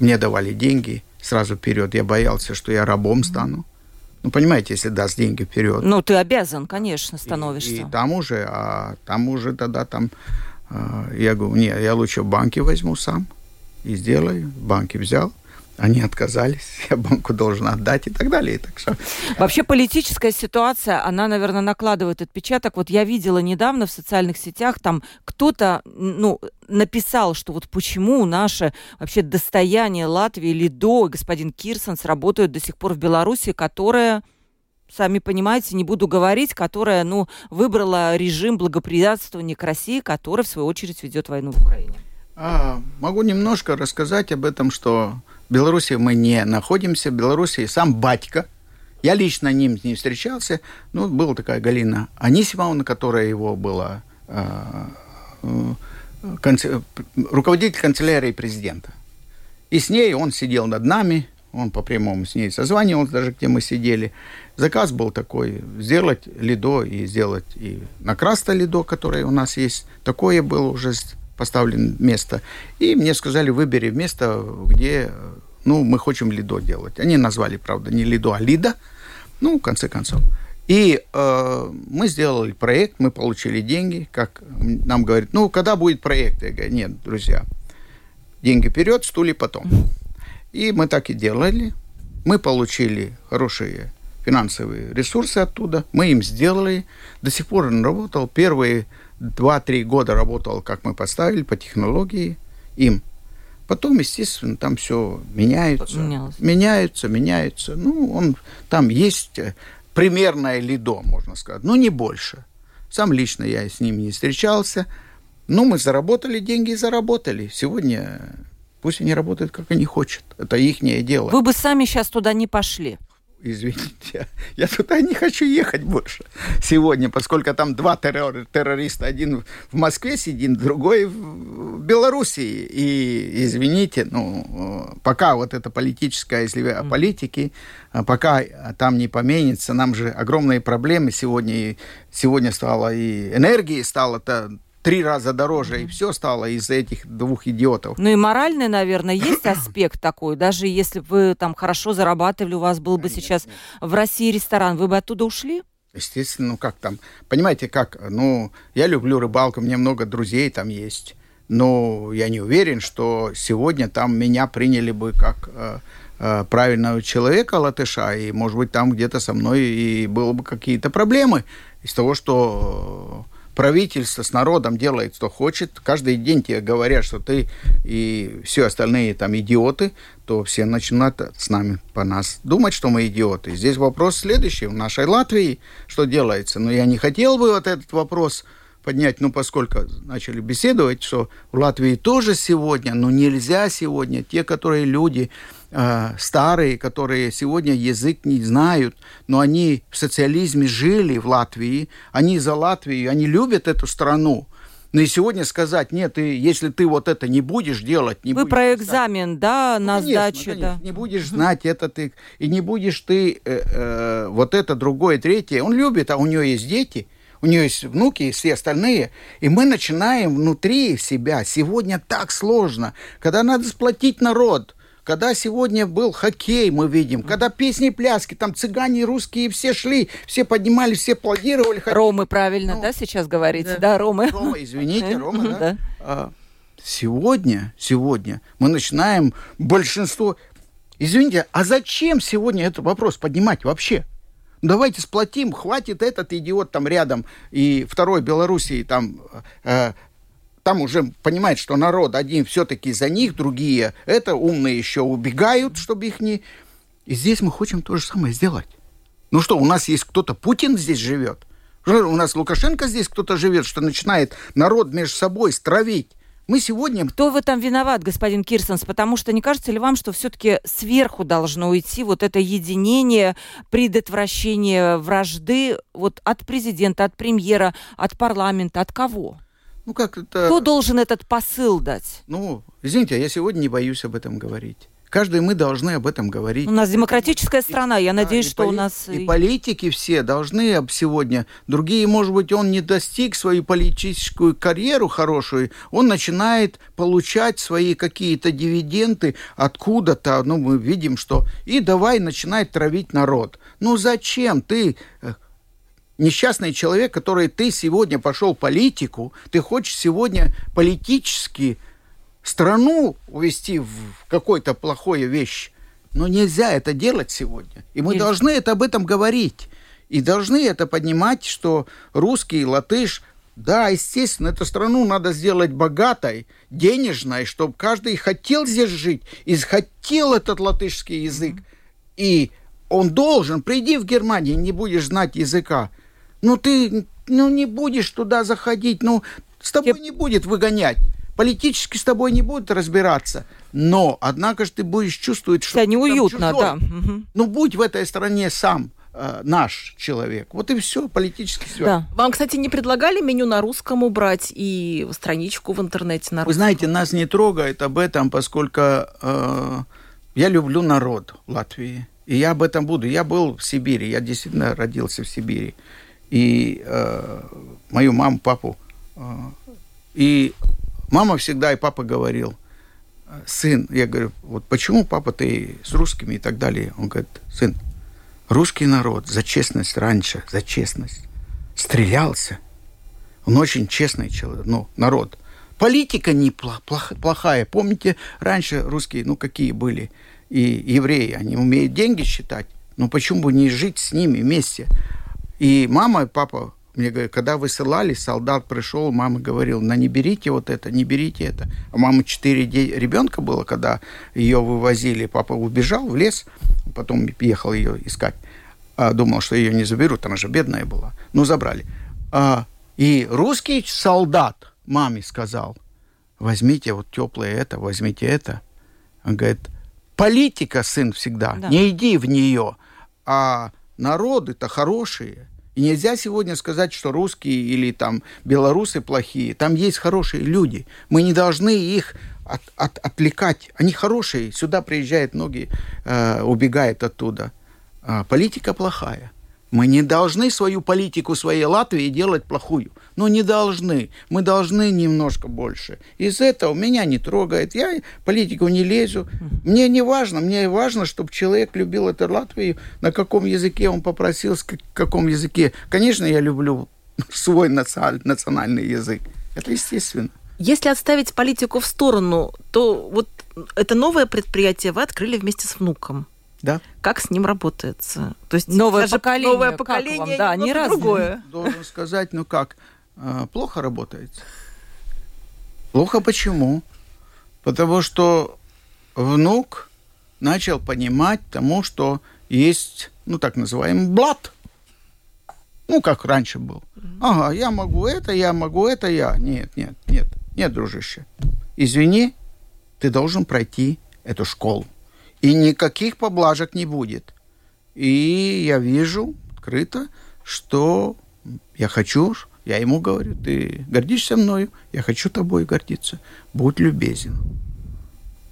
Мне давали деньги сразу вперед. Я боялся, что я рабом стану. Ну, понимаете, если даст деньги вперед. Ну, ты обязан, конечно, становишься. И, и там уже, а там уже тогда там, э, я говорю, нет, я лучше в банке возьму сам и сделаю. В банке взял они отказались, [laughs] я банку должен отдать и так далее. И так что... Вообще политическая ситуация, она, наверное, накладывает отпечаток. Вот я видела недавно в социальных сетях, там кто-то, ну, написал, что вот почему наше вообще достояние Латвии, Лидо и господин Кирсонс работают до сих пор в Беларуси, которая сами понимаете, не буду говорить, которая, ну, выбрала режим благоприятствования к России, который, в свою очередь, ведет войну в Украине. А, могу немножко рассказать об этом, что в Беларуси мы не находимся. В Беларуси сам батька. Я лично ним не встречался. Ну, была такая Галина Анисимовна, которая его была э, э, конце, руководитель канцелярии президента. И с ней он сидел над нами, он по прямому с ней созванивался, даже где мы сидели. Заказ был такой, сделать лидо и сделать и накраста лидо, которое у нас есть. Такое было уже поставлен место. И мне сказали, выбери место, где ну, мы хотим лидо делать. Они назвали, правда, не лидо, а лида. Ну, в конце концов. И э, мы сделали проект, мы получили деньги, как нам говорят, ну, когда будет проект? Я говорю, нет, друзья, деньги вперед, стулья потом. И мы так и делали. Мы получили хорошие финансовые ресурсы оттуда, мы им сделали. До сих пор он работал. Первые 2-3 года работал, как мы поставили, по технологии им. Потом, естественно, там все меняется. Менялось. Меняется, меняется. Ну, он, там есть э, примерное лидо, можно сказать, но не больше. Сам лично я с ним не встречался. Ну, мы заработали деньги и заработали. Сегодня пусть они работают, как они хотят. Это их дело. Вы бы сами сейчас туда не пошли извините, [laughs] я туда не хочу ехать больше сегодня, поскольку там два террор, террориста, один в Москве сидит, другой в Белоруссии. И, извините, ну, пока вот это политическое, если о политике, пока там не поменится, нам же огромные проблемы сегодня, сегодня стало и энергии стало-то три раза дороже, и все стало из-за этих двух идиотов. Ну и моральный, наверное, есть аспект такой. Даже если бы вы там хорошо зарабатывали, у вас был бы Конечно. сейчас в России ресторан, вы бы оттуда ушли? Естественно, ну как там, понимаете, как, ну, я люблю рыбалку, мне много друзей там есть, но я не уверен, что сегодня там меня приняли бы как э, э, правильного человека латыша, и, может быть, там где-то со мной и было бы какие-то проблемы из того, что правительство с народом делает, что хочет, каждый день тебе говорят, что ты и все остальные там идиоты, то все начинают с нами по нас думать, что мы идиоты. Здесь вопрос следующий. В нашей Латвии что делается? Но я не хотел бы вот этот вопрос поднять, ну, поскольку начали беседовать, что в Латвии тоже сегодня, но нельзя сегодня, те, которые люди, э, старые, которые сегодня язык не знают, но они в социализме жили в Латвии, они за Латвию, они любят эту страну. Но и сегодня сказать, нет, ты, если ты вот это не будешь делать, не Вы будешь про экзамен, знать, да, ну, на конечно, сдачу, конечно, да. Не будешь знать это ты, и не будешь ты э, э, вот это, другое, третье. Он любит, а у него есть дети – у нее есть внуки и все остальные, и мы начинаем внутри себя. Сегодня так сложно, когда надо сплотить народ, когда сегодня был хоккей, мы видим, когда песни и пляски, там цыгане русские все шли, все поднимали, все аплодировали. Ромы, правильно, ну, да, сейчас говорите? Да, да Ромы. Рома, извините, Рома, да. да. А, сегодня, сегодня мы начинаем большинство... Извините, а зачем сегодня этот вопрос поднимать вообще? Давайте сплотим, хватит этот идиот там рядом и второй Белоруссии там э, там уже понимает, что народ один все-таки за них, другие это умные еще убегают, чтобы их не... И здесь мы хотим то же самое сделать. Ну что, у нас есть кто-то, Путин здесь живет. У нас Лукашенко здесь кто-то живет, что начинает народ между собой стравить. Мы сегодня... Кто в этом виноват, господин Кирсонс? Потому что не кажется ли вам, что все-таки сверху должно уйти вот это единение, предотвращение вражды вот от президента, от премьера, от парламента, от кого? Ну, как это... Кто должен этот посыл дать? Ну, извините, я сегодня не боюсь об этом говорить. Каждый мы должны об этом говорить. У нас демократическая страна, я надеюсь, что поли... у нас... И политики все должны об сегодня... Другие, может быть, он не достиг свою политическую карьеру хорошую, он начинает получать свои какие-то дивиденды откуда-то, ну, мы видим, что... И давай начинает травить народ. Ну, зачем ты э, несчастный человек, который ты сегодня пошел политику, ты хочешь сегодня политически страну увести в какой-то плохой вещь. Но нельзя это делать сегодня. И мы нельзя. должны это об этом говорить. И должны это поднимать, что русский, латыш, да, естественно, эту страну надо сделать богатой, денежной, чтобы каждый хотел здесь жить и хотел этот латышский язык. Mm-hmm. И он должен, приди в Германию, не будешь знать языка. Ну ты ну, не будешь туда заходить, ну с тобой Тебе... не будет выгонять политически с тобой не будут разбираться, но, однако же, ты будешь чувствовать, что... Тебя неуютно, да. Ну, будь в этой стране сам э, наш человек. Вот и все, политически все. Да. Вам, кстати, не предлагали меню на русском убрать и страничку в интернете на русском? Вы знаете, нас не трогает об этом, поскольку э, я люблю народ Латвии. И я об этом буду. Я был в Сибири, я действительно родился в Сибири. И э, мою маму, папу. Э, и Мама всегда и папа говорил, сын, я говорю, вот почему папа ты с русскими и так далее? Он говорит, сын, русский народ за честность раньше, за честность стрелялся. Он очень честный человек, ну, народ. Политика не плохая. Помните, раньше русские, ну, какие были? И евреи, они умеют деньги считать. Ну, почему бы не жить с ними вместе? И мама и папа мне говорят, когда высылали, солдат пришел, мама говорила, на не берите вот это, не берите это. А мама четыре ребенка было, когда ее вывозили, папа убежал в лес, потом ехал ее искать. А, думал, что ее не заберут, она же бедная была. Ну, забрали. А, и русский солдат маме сказал, возьмите вот теплое это, возьмите это. Он говорит, политика, сын, всегда, да. не иди в нее, а народы-то хорошие. И нельзя сегодня сказать, что русские или там белорусы плохие. Там есть хорошие люди. Мы не должны их от, от, отвлекать. Они хорошие. Сюда приезжают многие, э, убегают оттуда. А политика плохая. Мы не должны свою политику своей Латвии делать плохую. Ну, не должны. Мы должны немножко больше. Из этого меня не трогает. Я политику не лезу. Мне не важно. Мне важно, чтобы человек любил эту Латвию. На каком языке он попросил, с каком языке. Конечно, я люблю свой национальный язык. Это естественно. Если отставить политику в сторону, то вот это новое предприятие вы открыли вместе с внуком. Да. Как с ним работается? То есть новое поколение, новое поколение, вам? да, не раз другое. Должен сказать, ну как, а, плохо работает. Плохо почему? Потому что внук начал понимать тому, что есть, ну так называемый блат. Ну, как раньше был. Ага, я могу это, я могу это, я. Нет, нет, нет, нет, дружище. Извини, ты должен пройти эту школу. И никаких поблажек не будет. И я вижу открыто, что я хочу, я ему говорю, ты гордишься мною, я хочу тобой гордиться. Будь любезен.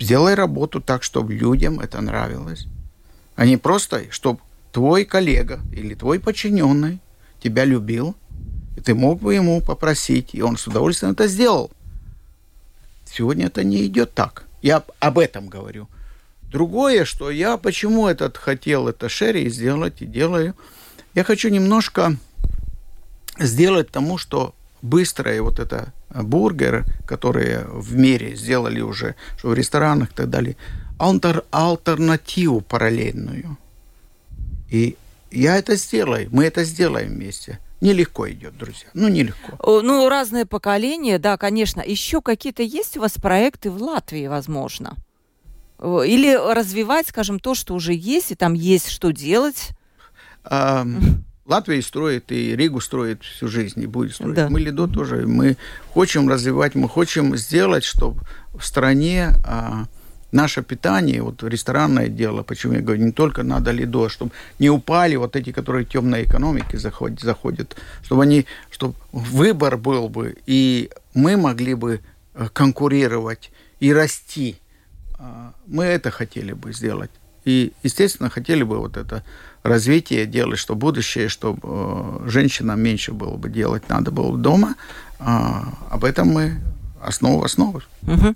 Сделай работу так, чтобы людям это нравилось. А не просто, чтобы твой коллега или твой подчиненный тебя любил, и ты мог бы ему попросить, и он с удовольствием это сделал. Сегодня это не идет так. Я об этом говорю. Другое, что я почему этот хотел это шерри сделать и делаю, я хочу немножко сделать тому, что быстрое вот это бургер, которые в мире сделали уже, что в ресторанах и так далее, альтер, альтернативу параллельную. И я это сделаю, мы это сделаем вместе. Нелегко идет, друзья. Ну, нелегко. Ну, разные поколения, да, конечно. Еще какие-то есть у вас проекты в Латвии, возможно? Или развивать, скажем, то, что уже есть, и там есть что делать? А, Латвия строит, и Ригу строит всю жизнь, и будет строить. Да. Мы Лидо тоже. Мы хотим развивать, мы хотим сделать, чтобы в стране а, наше питание, вот ресторанное дело, почему я говорю, не только надо Лидо, чтобы не упали вот эти, которые темной экономики заходят, заходят чтобы они, чтобы выбор был бы, и мы могли бы э, конкурировать и расти а, мы это хотели бы сделать. И, естественно, хотели бы вот это развитие делать, что будущее, чтобы э, женщинам меньше было бы делать, надо было дома. А, об этом мы основу основы. Угу.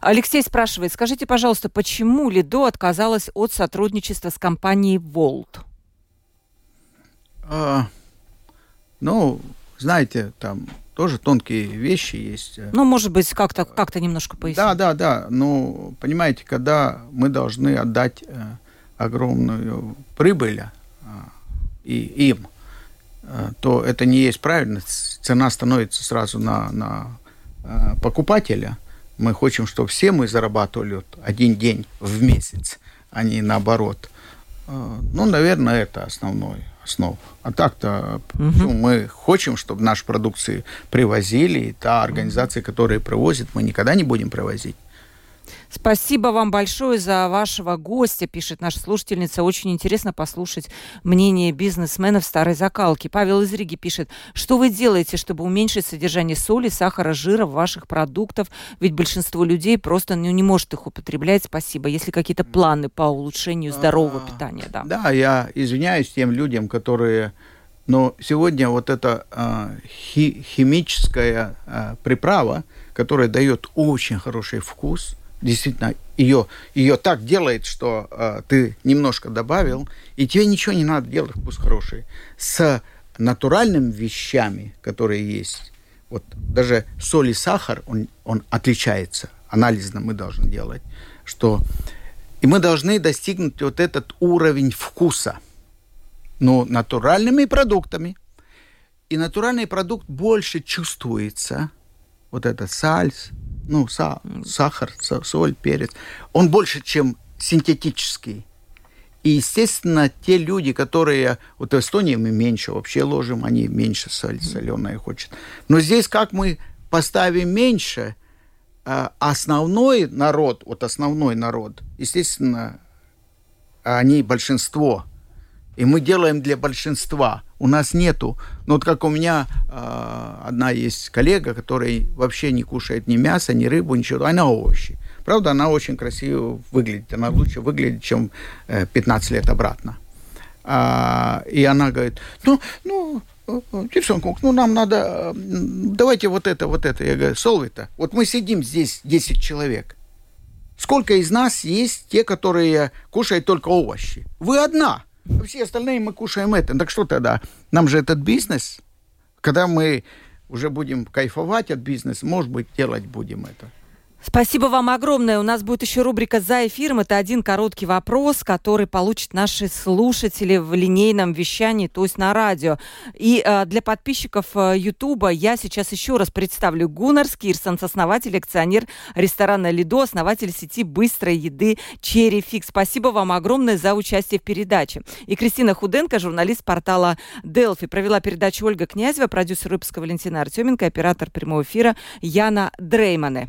Алексей спрашивает, скажите, пожалуйста, почему Лидо отказалась от сотрудничества с компанией Волт? А, ну, знаете, там тоже тонкие вещи есть. Ну, может быть, как-то как немножко пояснить. Да, да, да. Ну, понимаете, когда мы должны отдать э, огромную прибыль э, и им, э, то это не есть правильно. Цена становится сразу на, на покупателя. Мы хотим, чтобы все мы зарабатывали один день в месяц, а не наоборот. Ну, наверное, это основное основ. А так-то угу. мы хотим, чтобы наши продукции привозили, и та организация, которая привозит, мы никогда не будем привозить. Спасибо вам большое за вашего гостя, пишет наша слушательница. Очень интересно послушать мнение бизнесменов старой закалки. Павел из Риги пишет, что вы делаете, чтобы уменьшить содержание соли, сахара, жира в ваших продуктах? Ведь большинство людей просто ну, не может их употреблять. Спасибо. Если какие-то планы по улучшению здорового питания, да. Да, я извиняюсь тем людям, которые но сегодня вот эта э, хи химическая э, приправа, которая дает очень хороший вкус, действительно ее, ее так делает, что э, ты немножко добавил, и тебе ничего не надо делать, вкус хороший. С натуральными вещами, которые есть, вот даже соль и сахар, он, он отличается. Анализно мы должны делать, что... И мы должны достигнуть вот этот уровень вкуса, но натуральными продуктами. и натуральный продукт больше чувствуется. Вот этот сальс, ну, са, сахар, соль, перец, он больше, чем синтетический. И, естественно, те люди, которые... Вот в Эстонии мы меньше вообще ложим, они меньше соль, соленое хочет. Но здесь как мы поставим меньше, а основной народ, вот основной народ, естественно, они большинство. И мы делаем для большинства. У нас нету. Ну, вот как у меня э, одна есть коллега, которая вообще не кушает ни мясо, ни рыбу, ничего. Она овощи. Правда, она очень красиво выглядит. Она лучше выглядит, чем э, 15 лет обратно. А, и она говорит, ну, ну, девчонка, ну, нам надо, давайте вот это, вот это. Я говорю, Солвита, вот мы сидим здесь 10 человек. Сколько из нас есть те, которые кушают только овощи? Вы одна. Все остальные мы кушаем это. Так что тогда? Нам же этот бизнес, когда мы уже будем кайфовать от бизнеса, может быть, делать будем это. Спасибо вам огромное. У нас будет еще рубрика «За эфиром». Это один короткий вопрос, который получат наши слушатели в линейном вещании, то есть на радио. И э, для подписчиков э, Ютуба я сейчас еще раз представлю Гуннар Скирсон, основатель, акционер ресторана «Лидо», основатель сети быстрой еды «Черри Фикс». Спасибо вам огромное за участие в передаче. И Кристина Худенко, журналист портала «Делфи». Провела передачу Ольга Князева, продюсер выпуска Валентина Артеменко, оператор прямого эфира Яна Дреймане.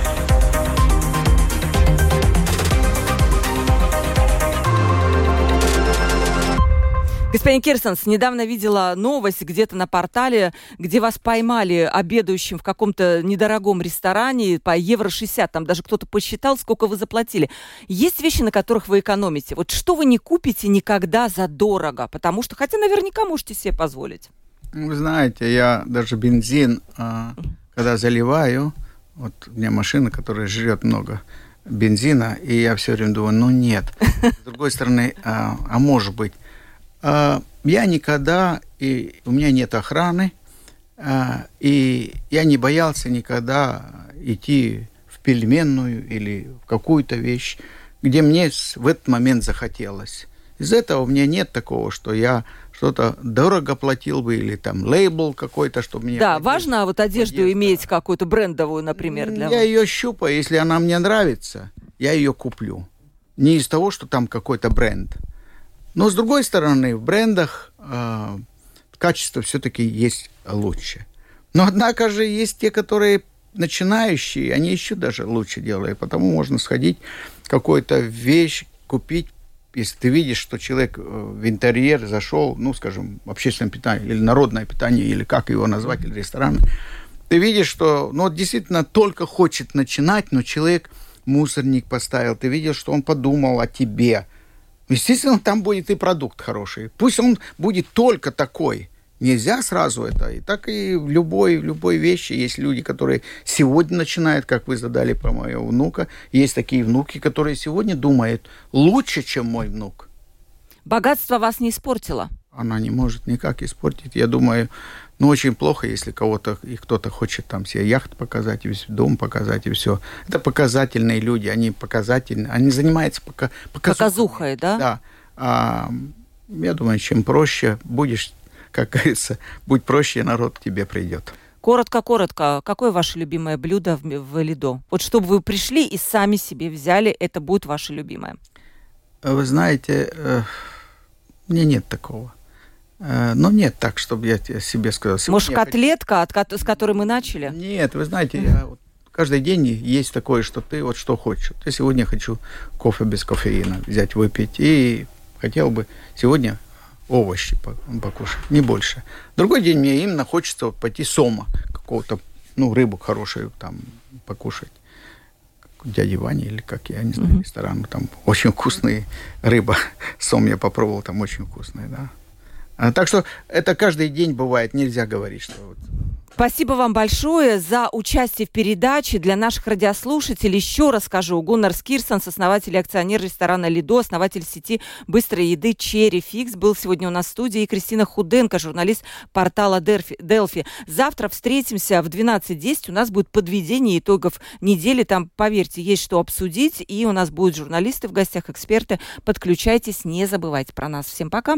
Господин Кирсонс, недавно видела новость где-то на портале, где вас поймали обедающим в каком-то недорогом ресторане по евро 60. Там даже кто-то посчитал, сколько вы заплатили. Есть вещи, на которых вы экономите. Вот что вы не купите никогда за дорого? Потому что, хотя наверняка можете себе позволить. Вы знаете, я даже бензин, а, когда заливаю, вот у меня машина, которая жрет много бензина, и я все время думаю, ну нет. С другой стороны, а, а может быть, я никогда, и у меня нет охраны, а, и я не боялся никогда идти в пельменную или в какую-то вещь, где мне в этот момент захотелось. Из этого у меня нет такого, что я что-то дорого платил бы или там лейбл какой-то, чтобы мне... Да, важно вот одежду одежда. иметь какую-то брендовую, например, для Я вас. ее щупаю, если она мне нравится, я ее куплю. Не из того, что там какой-то бренд. Но с другой стороны, в брендах э, качество все-таки есть лучше. Но однако же есть те, которые начинающие, они еще даже лучше делают. Потому можно сходить какую-то вещь, купить, если ты видишь, что человек э, в интерьер зашел, ну, скажем, общественное питание или народное питание, или как его назвать, или ресторан, ты видишь, что, ну, действительно только хочет начинать, но человек мусорник поставил, ты видишь, что он подумал о тебе – Естественно, там будет и продукт хороший. Пусть он будет только такой. Нельзя сразу это. И так и в любой, в любой вещи есть люди, которые сегодня начинают, как вы задали про моего внука. Есть такие внуки, которые сегодня думают лучше, чем мой внук. Богатство вас не испортило? Она не может никак испортить. Я думаю, ну, очень плохо, если кого-то и кто-то хочет там себе яхт показать, и дом показать, и все. Это показательные люди, они показательные, они занимаются пока, показухой. Показухой, да? Да. А, я думаю, чем проще будешь, как говорится, будь проще, народ к тебе придет. Коротко-коротко, какое ваше любимое блюдо в, в Лидо? Вот чтобы вы пришли и сами себе взяли, это будет ваше любимое. Вы знаете, э, мне нет такого. Э, но нет так, чтобы я себе сказал. Может, котлетка, от, с которой мы начали? Нет, вы знаете, mm-hmm. я вот каждый день есть такое, что ты вот что хочешь. Я сегодня хочу кофе без кофеина взять, выпить. И хотел бы сегодня овощи покушать, не больше. Другой день мне именно хочется пойти сома, какого-то, ну, рыбу хорошую там покушать. Дяди Вани или как я не знаю, mm-hmm. ресторан. Там очень вкусная рыба. [laughs] Сом я попробовал, там очень вкусная, да. Так что это каждый день бывает, нельзя говорить, что вот Спасибо вам большое за участие в передаче. Для наших радиослушателей еще раз скажу. Гуннар Скирсон, основатель и акционер ресторана «Лидо», основатель сети быстрой еды «Черри Фикс», был сегодня у нас в студии. И Кристина Худенко, журналист портала «Делфи». Завтра встретимся в 12.10. У нас будет подведение итогов недели. Там, поверьте, есть что обсудить. И у нас будут журналисты в гостях, эксперты. Подключайтесь, не забывайте про нас. Всем пока.